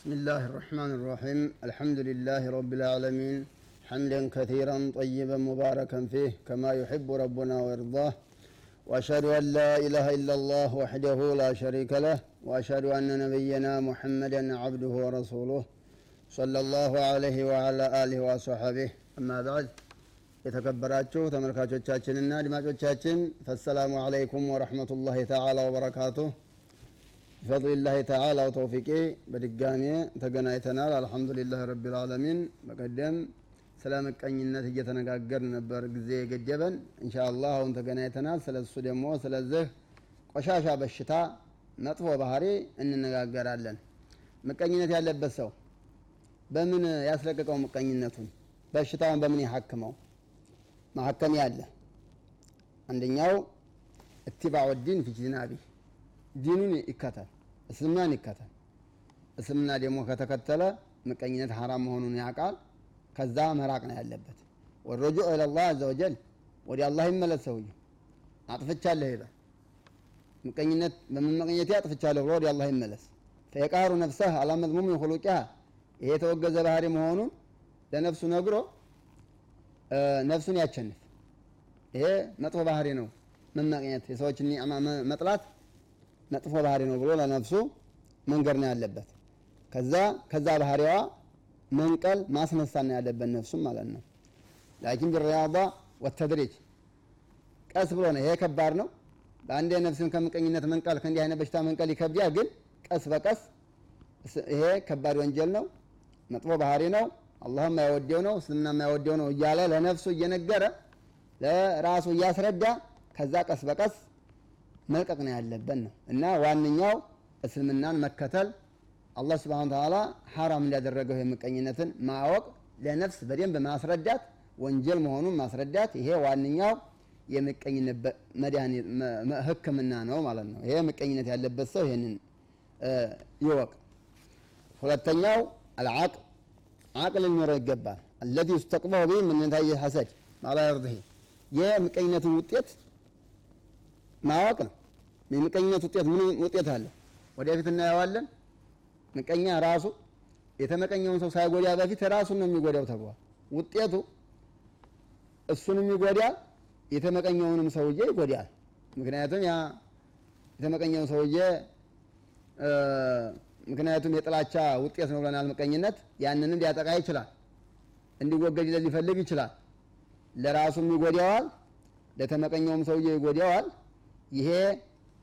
بسم الله الرحمن الرحيم الحمد لله رب العالمين حمدا كثيرا طيبا مباركا فيه كما يحب ربنا ويرضاه واشهد ان لا اله الا الله وحده لا شريك له واشهد ان نبينا محمدا عبده ورسوله صلى الله عليه وعلى اله وصحبه اما بعد የተከበራችሁ ተመልካቾቻችንና አድማጮቻችን ፈሰላሙ አለይኩም ወረሕመቱላሂ ተዓላ ወበረካቱ ቢፈضልላህ ተዓላ ወተውፊቄ በድጋሜ ተገናኝተናል። አልሐምዱሊላህ ረቢል ዓለሚን። በቀደም ስለ ምቀኝነት እየተነጋገርን ነበር ጊዜ የገደበን። እንሻአላህ አሁን ተገናኝተናል። ስለ እሱ ደግሞ ስለዚህ ቆሻሻ በሽታ መጥፎ ባህሪ እንነጋገራለን። ምቀኝነት ያለበት ሰው በምን ያስለቀቀው ምቀኝነቱን? በሽታውን በምን ያሐክመው? ማሐከሚያ አለ። አንደኛው اتباع الدين في اجتنابه። ዲኑን ይከተል እስልምናን ይከተል። እስልምና ደግሞ ከተከተለ ምቀኝነት ሐራም መሆኑን ያውቃል። ከዛ መራቅ ነው ያለበት። والرجوع إلى الله عز وجل ወደ አላህ ይመለስ ሰውዬ። አጥፍቻለሁ ይበል ምቀኝነት በመመቀኘቴ አጥፍቻለሁ ብሎ ወደ አላህ ይመለስ። فيقهر نفسه على مذموم خلقها ይሄ የተወገዘ ባህሪ መሆኑን ለነፍሱ ነግሮ ነፍሱን ያቸንፍ። ይሄ መጥፎ ባህሪ ነው። መመቅኘት የሰዎችን ኒዕማ መጥላት መጥፎ ባህሪ ነው ብሎ ለነፍሱ መንገድ ነው ያለበት። ከዛ ከዛ ባህሪዋ መንቀል ማስነሳት ነው ያለበት ነፍሱም ማለት ነው። ላኪን ቢሪያዳ ወተድሪጅ ቀስ ብሎ ነው። ይሄ ከባድ ነው። በአንድ ነፍስን ከምቀኝነት መንቀል ከእንዲህ አይነት በሽታ መንቀል ይከብዳል ግን ቀስ በቀስ ይሄ ከባድ ወንጀል ነው መጥፎ ባህሪ ነው አላህ የማይወደው ነው እስልምና የማይወደው ነው እያለ ለነፍሱ እየነገረ ለራሱ እያስረዳ ከዛ ቀስ በቀስ መልቀቅ ነው ያለበት ነው። እና ዋነኛው እስልምናን መከተል አላህ ስብሓን ተዓላ ሐራም እንዳደረገው የምቀኝነትን ማወቅ ለነፍስ በደንብ ማስረዳት ወንጀል መሆኑን ማስረዳት ይሄ ዋነኛው የምቀኝነት ህክምና ነው ማለት ነው። ይሄ ምቀኝነት ያለበት ሰው ይሄንን ይወቅ። ሁለተኛው አልዓቅል አቅል ሊኖረው ይገባል። አለዚ ዩስተቅበሁ ቢህ ምን ነታይጅ ሐሰድ ማላ የርድህ የምቀኝነትን ውጤት ማወቅ ነው የምቀኝነት ውጤት ምን ውጤት አለው ወደፊት እናየዋለን። ምቀኛ ራሱ የተመቀኘውን ሰው ሳይጎዳ በፊት ራሱን ነው የሚጎዳው ተብሏል። ውጤቱ እሱንም ይጎዳል የተመቀኘውንም ሰውዬ ይጎዳል። ምክንያቱም ያ የተመቀኘው ሰውዬ ምክንያቱም የጥላቻ ውጤት ነው ብለናል ምቀኝነት። ያንንም ሊያጠቃ ይችላል። እንዲወገድ ሊፈልግ ይችላል። ለራሱም ይጎዳዋል ለተመቀኘውም ሰውዬ ይጎዳዋል። ይሄ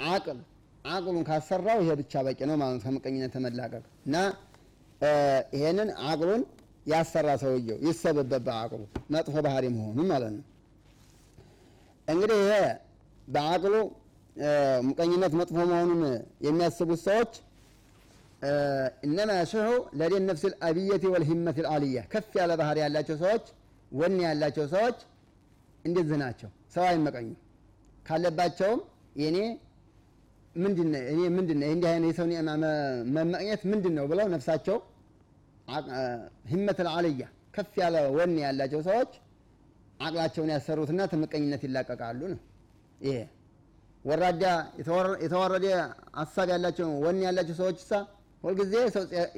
አቅል አቅሉን ካሰራው ይሄ ብቻ በቂ ነው ማለት ከምቀኝነት ተመላቀቅ እና ይሄንን አቅሉን ያሰራ ሰውየው ይሰበበት በአቅሉ መጥፎ ባህሪ መሆኑን ማለት ነው። እንግዲህ ይሄ በአቅሉ ምቀኝነት መጥፎ መሆኑን የሚያስቡት ሰዎች እነማ የሽሑ ለዲ ነፍስ ልአብየት ወልሂመት ልአልያ ከፍ ያለ ባህሪ ያላቸው ሰዎች ወኔ ያላቸው ሰዎች እንደዚህ ናቸው። ሰው አይመቀኙም ካለባቸውም የኔ ምንድነ እኔ ምንድነ እንዲህ አይነት የሰው ኒዕማ መመቅኘት ምንድን ነው ብለው ነፍሳቸው ሂመት ልአልያ ከፍ ያለ ወኔ ያላቸው ሰዎች አቅላቸውን ያሰሩትና ተመቀኝነት ይላቀቃሉ ነው። ይሄ ወራዳ የተወረደ ሀሳብ ያላቸው ወኔ ያላቸው ሰዎች ሳ ሁልጊዜ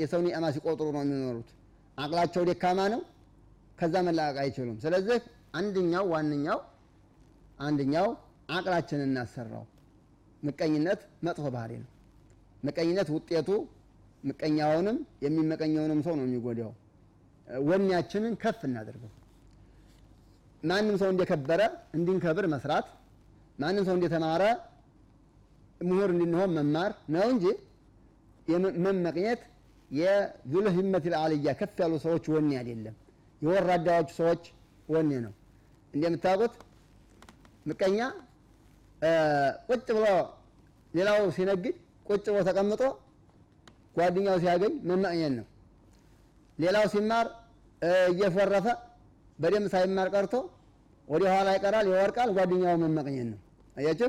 የሰው ኒዕማ ሲቆጥሩ ነው የሚኖሩት። አቅላቸው ደካማ ነው ከዛ መላቀቅ አይችሉም። ስለዚህ አንደኛው ዋነኛው አንደኛው አቅላችንን እናሰራው ምቀኝነት መጥፎ ባህሪ ነው። ምቀኝነት ውጤቱ ምቀኛውንም የሚመቀኘውንም ሰው ነው የሚጎዳው። ወኔያችንን ከፍ እናደርገው። ማንም ሰው እንደከበረ እንድንከብር መስራት ማንም ሰው እንደተማረ ምሁር እንድንሆን መማር ነው እንጂ መመቅኘት የዙል ሂመት ልአልያ ከፍ ያሉ ሰዎች ወኔ አይደለም። የወራዳዎቹ ሰዎች ወኔ ነው። እንደምታውቁት ምቀኛ ቁጭ ብሎ ሌላው ሲነግድ ቁጭ ብሎ ተቀምጦ ጓደኛው ሲያገኝ መመቅኘት ነው። ሌላው ሲማር እየፎረፈ በደንብ ሳይማር ቀርቶ ወደ ኋላ ይቀራል ይወርቃል ጓደኛው መመቅኘት ነው። አያችሁ?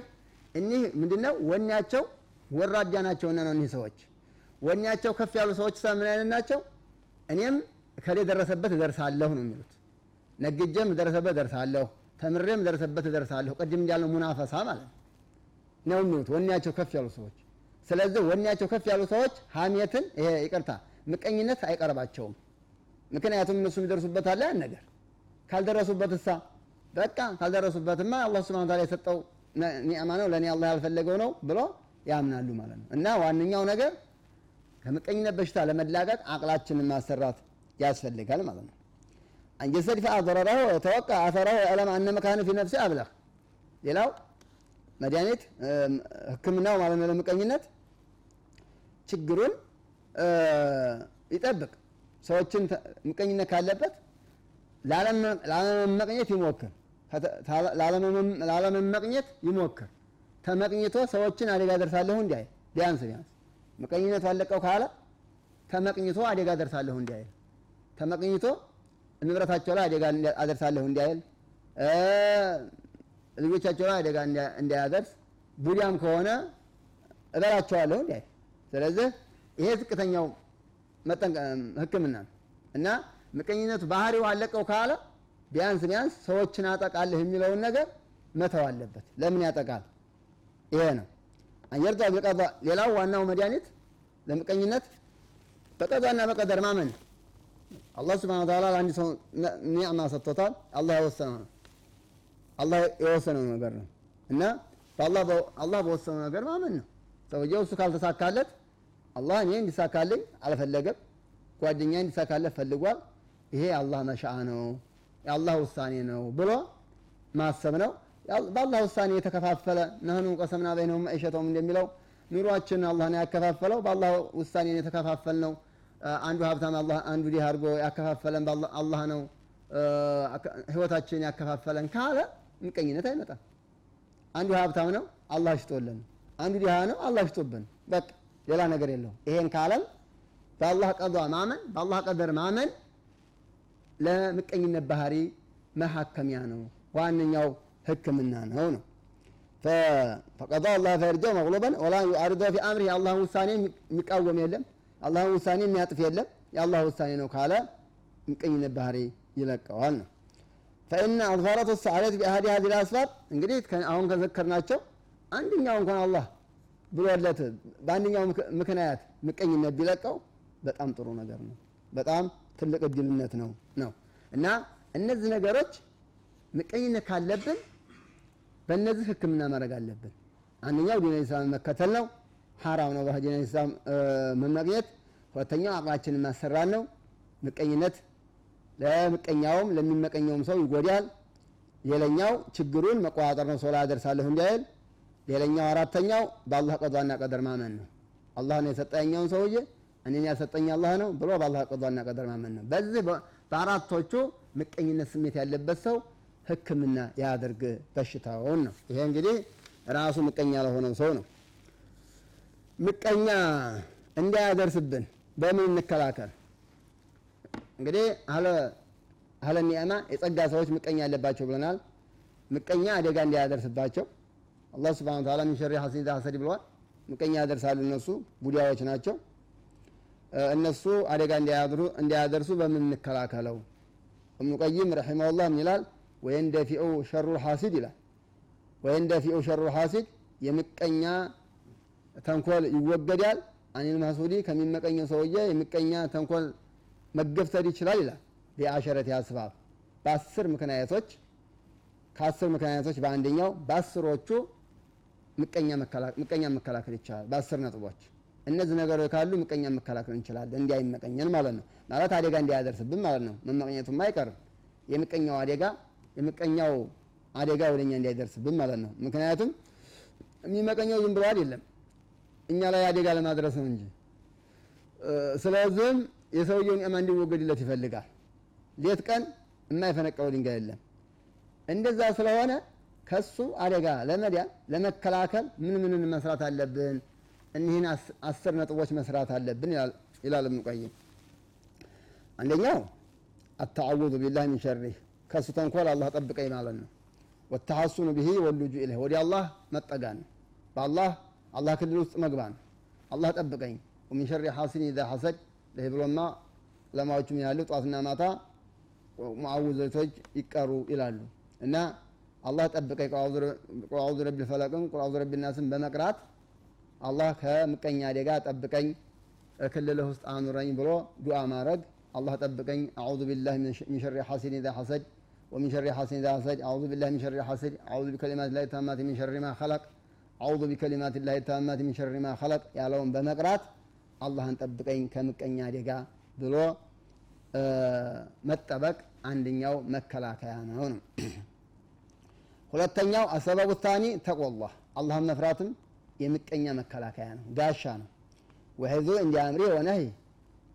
እኒህ ምንድነው? ወኔያቸው ወራዳ ናቸውና ነው እኒህ ሰዎች። ወኔያቸው ከፍ ያሉ ሰዎች ምን አይነት ናቸው? እኔም ከሌ ደረሰበት እደርሳለሁ ነው የሚሉት። ነግጄም ደረሰበት እደርሳለሁ ተምሬም ደረሰበት እደርሳለሁ ቅድም እንዳልነው ሙናፈሳ ማለት ነው የሚሉት ወኔያቸው ከፍ ያሉ ሰዎች ስለዚህ ወኔያቸው ከፍ ያሉ ሰዎች ሀሜትን ይሄ ይቅርታ ምቀኝነት አይቀርባቸውም። ምክንያቱም እነሱ የሚደርሱበት አለ ያን ነገር ካልደረሱበት እሳ በቃ ካልደረሱበትማ አላህ ስብሐነ ወተዓላ የሰጠው ኒዕማ ነው ለእኔ አላህ ያልፈለገው ነው ብሎ ያምናሉ ማለት ነው። እና ዋነኛው ነገር ከምቀኝነት በሽታ ለመላቀቅ አቅላችንን ማሰራት ያስፈልጋል ማለት ነው። አንጀሰድ ፊ አضረረሁ ተወቃ አፈረሁ የዕለም አነ መካነ ፊ ነፍሲ አብለህ ሌላው መድኃኒት ሕክምናው ማለት ነው ለምቀኝነት ችግሩን ይጠብቅ። ሰዎችን ምቀኝነት ካለበት ላለመመቅኘት ይሞክር፣ ላለመመቅኘት ይሞክር። ተመቅኝቶ ሰዎችን አደጋ ደርሳለሁ እንዲያይ። ቢያንስ ቢያንስ። ምቀኝነቱ አለቀው ካለ ተመቅኝቶ አደጋ ደርሳለሁ እንዲያይል ተመቅኝቶ ንብረታቸው ላይ አደጋ አደርሳለሁ እንዲያይል ልጆቻቸው ላይ አደጋ እንዳያደርስ ቡዲያም ከሆነ እበላቸዋለሁ እንዲያይል። ስለዚህ ይሄ ዝቅተኛው ሕክምና ነው እና ምቀኝነቱ ባህሪው አለቀው ካለ ቢያንስ ቢያንስ ሰዎችን አጠቃለህ የሚለውን ነገር መተው አለበት። ለምን ያጠቃል? ይሄ ነው አንየርዳ ቢቀዳ። ሌላው ዋናው መድኃኒት ለምቀኝነት በቀዳና በቀደር ማመን። አላህ ስብሐነ ወተዓላ ለአንድ ሰው ኒዕማ ሰጥቶታል። አላህ የወሰነው ነው አላህ የወሰነው ነገር ነው እና አላህ በወሰነው ነገር ማመን ነው። ሰውየው እሱ ካልተሳካለት አላህ እኔ እንዲሳካልኝ አልፈለገም፣ ጓደኛ እንዲሳካለት ፈልጓል። ይሄ አላህ መሻአ ነው የአላህ ውሳኔ ነው ብሎ ማሰብ ነው። በአላህ ውሳኔ የተከፋፈለ ነህኑ ቀሰምና በይነሁም መዒሸተሁም እንደሚለው ኑሯችን አላህ ነው ያከፋፈለው። በአላህ ውሳኔ የተከፋፈል ነው። አንዱ ሀብታም አንዱ ዲህ አድርጎ ያከፋፈለን አላህ ነው። ህይወታችን ያከፋፈለን ካለ ምቀኝነት አይመጣም። አንዱ ሀብታም ነው አላህ ሽጦልን፣ አንዱ ዲሃ ነው አላህ ሽጦብን። በቃ ሌላ ነገር የለውም። ይሄን ካለም በአላህ ቀዷ ማመን በአላህ ቀደር ማመን ለምቀኝነት ባህሪ መሐከሚያ ነው፣ ዋነኛው ህክምና ነው ነው ፈቀዳ አላህ ፈርጀው መቅሉበን ወላ ዩዓሪዶ ፊ አምሪ የአላህን ውሳኔ የሚቃወም የለም፣ አላህን ውሳኔ የሚያጥፍ የለም። የአላህ ውሳኔ ነው ካለ ምቀኝነት ባህሪ ይለቀዋል ነው። ፈኢነ አድፋረት ሰዓለት ቢአህዲ ሀዚህ አስባብ እንግዲህ አሁን ከዘከርናቸው አንደኛው እንኳን አላህ ብሎለት በአንደኛው ምክንያት ምቀኝነት ቢለቀው በጣም ጥሩ ነገር ነው። በጣም ትልቅ እድልነት ነው ነው እና እነዚህ ነገሮች ምቀኝነት ካለብን በእነዚህ ህክምና ማድረግ አለብን። አንደኛው ዲን ኢስላም መከተል ነው፣ ሐራም ነው በዲን ኢስላም መመቅኘት። ሁለተኛው አቅላችንን ማሰራት ነው። ምቀኝነት ለምቀኛውም ለሚመቀኘውም ሰው ይጎዳል። ሌላኛው ችግሩን መቆጣጠር ነው፣ ሰው ላይ አደርሳለሁ እንዲያይል። ሌላኛው አራተኛው በአላህ ቀዷና ቀደር ማመን ነው። አላህ ነው የሰጠኛውን ሰውዬ እኔን ያልሰጠኝ አላህ ነው ብሎ በአላህ ቀዷና ቀደር ማመን ነው። በዚህ በአራቶቹ ምቀኝነት ስሜት ያለበት ሰው ህክምና ያደርግ በሽታውን ነው። ይሄ እንግዲህ ራሱ ምቀኛ ለሆነው ሰው ነው። ምቀኛ እንዳያደርስብን በምን እንከላከል? እንግዲህ አህለ ኒዕማ የጸጋ ሰዎች ምቀኛ ያለባቸው ብለናል። ምቀኛ አደጋ እንዳያደርስባቸው አላህ سبحانه وتعالى من شر حاسد حسد ብለዋል። ምቀኛ ያደርሳሉ። እነሱ ቡዳዎች ናቸው። እነሱ አደጋ እንዳያደርሱ በምን እንከላከለው? እብኑ ቀይም رحمه الله ምን ይላል? ويندفع شر الحاسد ይላል። ويندفع شر الحاسد የምቀኛ ተንኮል ይወገዳል። عن المحسود ከሚመቀኘው ሰውዬ የምቀኛ ተንኮል መገፍተር ይችላል ይላል። ቢአሸረት አስባብ በአስር ምክንያቶች ከአስር ምክንያቶች በአንደኛው በአስሮቹ ምቀኛ መከላከል ይቻላል። በአስር ነጥቦች እነዚህ ነገሮች ካሉ ምቀኛ መከላከል እንችላለን። እንዲያይመቀኘን ማለት ነው። ማለት አደጋ እንዲያደርስብን ማለት ነው። መመቅኘቱም አይቀርም። የምቀኛው አደጋ የምቀኛው አደጋ ወደኛ እንዳይደርስብን ማለት ነው። ምክንያቱም የሚመቀኘው ዝም ብሎ አይደለም እኛ ላይ አደጋ ለማድረስ ነው እንጂ። ስለዚህም የሰውየው ኒዕማ እንዲወገድለት ይፈልጋል። ሌት ቀን የማይፈነቀለው ድንጋይ የለም። እንደዛ ስለሆነ ከሱ አደጋ ለመዳን ለመከላከል ምን ምን መስራት አለብን? እኒህን አስር ነጥቦች መስራት አለብን ይላል ኢብኑ ቀይም። አንደኛው አተዓውዙ ቢላህ ሚን ሸሪህ ከሱ ተንኮል አላህ ጠብቀኝ ማለት ነው። ወተሐሱኑ ብሂ ወልጁ ኢለህ ወደ አላህ መጠጋን በአላህ አላህ ክልል ውስጥ መግባን ነው። አላህ ጠብቀኝ ወሚን ሸሪ ሐሲን ኢዛ ሐሰድ ለህ ብሎማ ዑለማዎቹ ምን ያሉ ጠዋትና ማታ ሙዓውዘቶች ይቀሩ ይላሉ እና አላህ ጠብቀኝ ቁል አዑዙ ረቢል ፈለቅን ቁል አዑዙ ረቢል ናስን በመቅራት አላህ ከምቀኛ አደጋ ጠብቀኝ ክልልህ ውስጥ አኑረኝ ብሎ ዱዓ ማድረግ አላህ ጠብቀኝ አዑዙ ቢላህ ሚን ሸሪ ሐሲድ ኢዛ ሐሰድ ومن شر حاسد إذا حسد أعوذ بالله من شر حاسد أعوذ بكلمات الله التامات من شر ما خلق አውዙ ቢከሊማት ላ ተማማት ሚን ሸሪ ማ ኸለቅ ያለውን በመቅራት አላህን ጠብቀኝ ከምቀኛ አደጋ ብሎ መጠበቅ አንደኛው መከላከያ ነው ነው። ሁለተኛው አሰበቡ ታኒ ተቆላህ አላህን መፍራትም የምቀኛ መከላከያ ነው ጋሻ ነው። ወህዙ እንዲ አምሪ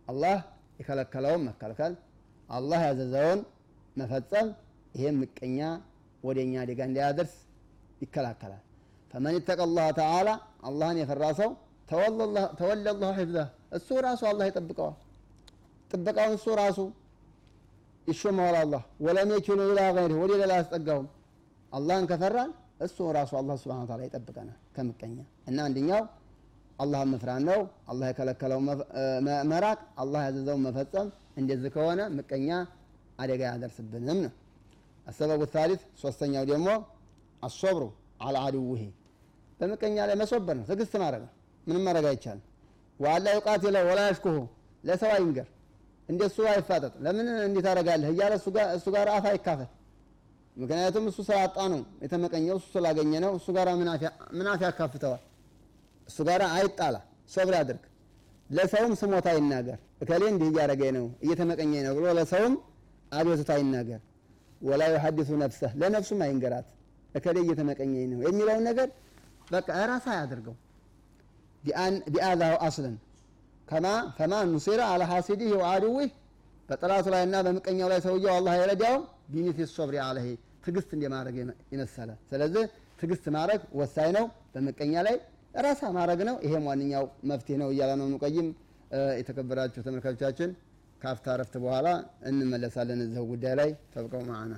አላህ የከለከለውን መከልከል አላህ ያዘዘውን መፈጸም ይሄም ምቀኛ ወደኛ አደጋ እንዳያደርስ ይከላከላል። ፈመን ይተቀ ላህ ተዓላ አላህን የፈራ ሰው ተወለ ላሁ ሒፍዘህ። እሱ ራሱ አላህ ይጠብቀዋል። ጥበቃውን እሱ ራሱ ይሾመዋል አላህ። ወለም የኪሉ ኢላ ገይሪህ ወደ ሌላ አያስጠጋውም። አላህን ከፈራን እሱ ራሱ አላህ ስብሓን ታላ ይጠብቀናል ከምቀኛ። እና አንደኛው አላህን መፍራት ነው። አላህ የከለከለው መራቅ አላህ ያዘዘውን መፈጸም እንደዚህ ከሆነ ምቀኛ አደጋ ያደርስብንም ነው። አሰበቡ ታሊት ሶስተኛው ደግሞ አሶብሩ አላ አድውሄ በምቀኛ ላይ መሶበር ነው። ትግስት ማድረግ ነው ምንም ማድረግ አይቻልም። ዋላ ዩቃትለው ወላ ያሽኩሁ። ለሰው አይንገር። እንደ እሱ አይፋጠጥ። ለምን እንዴት አደርጋለህ? እያለ እሱ ጋር አፍ አይካፈል ምክንያቱም እሱ ስላጣ ነው የተመቀኘው እሱ ስላገኘ ነው። እሱ ጋር ምን አፍ ያካፍተዋል? እሱ ጋር አይጣላ። ሶብር ያድርግ ለሰውም ስሞታ ይናገር። እከሌ እንዲህ እያደረገኝ ነው እየተመቀኘኝ ነው ብሎ ለሰውም አቤቱታ ይናገር። ወላ ዩሐዲሱ ነፍሰህ ለነፍሱም አይንገራት። እከሌ እየተመቀኘኝ ነው የሚለውን ነገር በቃ ራሳ ያድርገው ቢአዛው አስለን ከማ ፈማ ኑሲረ አላ ሐሲዲህ ወአድዊህ በጠላቱ ላይና በምቀኛው ላይ ሰውየው አላህ የረዳውም ቢሚት ሶብሪ አለህ ትግስት እንደማድረግ የመሰለ። ስለዚህ ትግስት ማድረግ ወሳኝ ነው። በምቀኛ ላይ ራሳ ማድረግ ነው። ይሄም ዋነኛው መፍትሄ ነው እያለ ነው ንቀይም የተከበራችሁ ተመልካቾቻችን ካፍታ ረፍት በኋላ እንመለሳለን እዚው ጉዳይ ላይ። ተብቀው ማዕና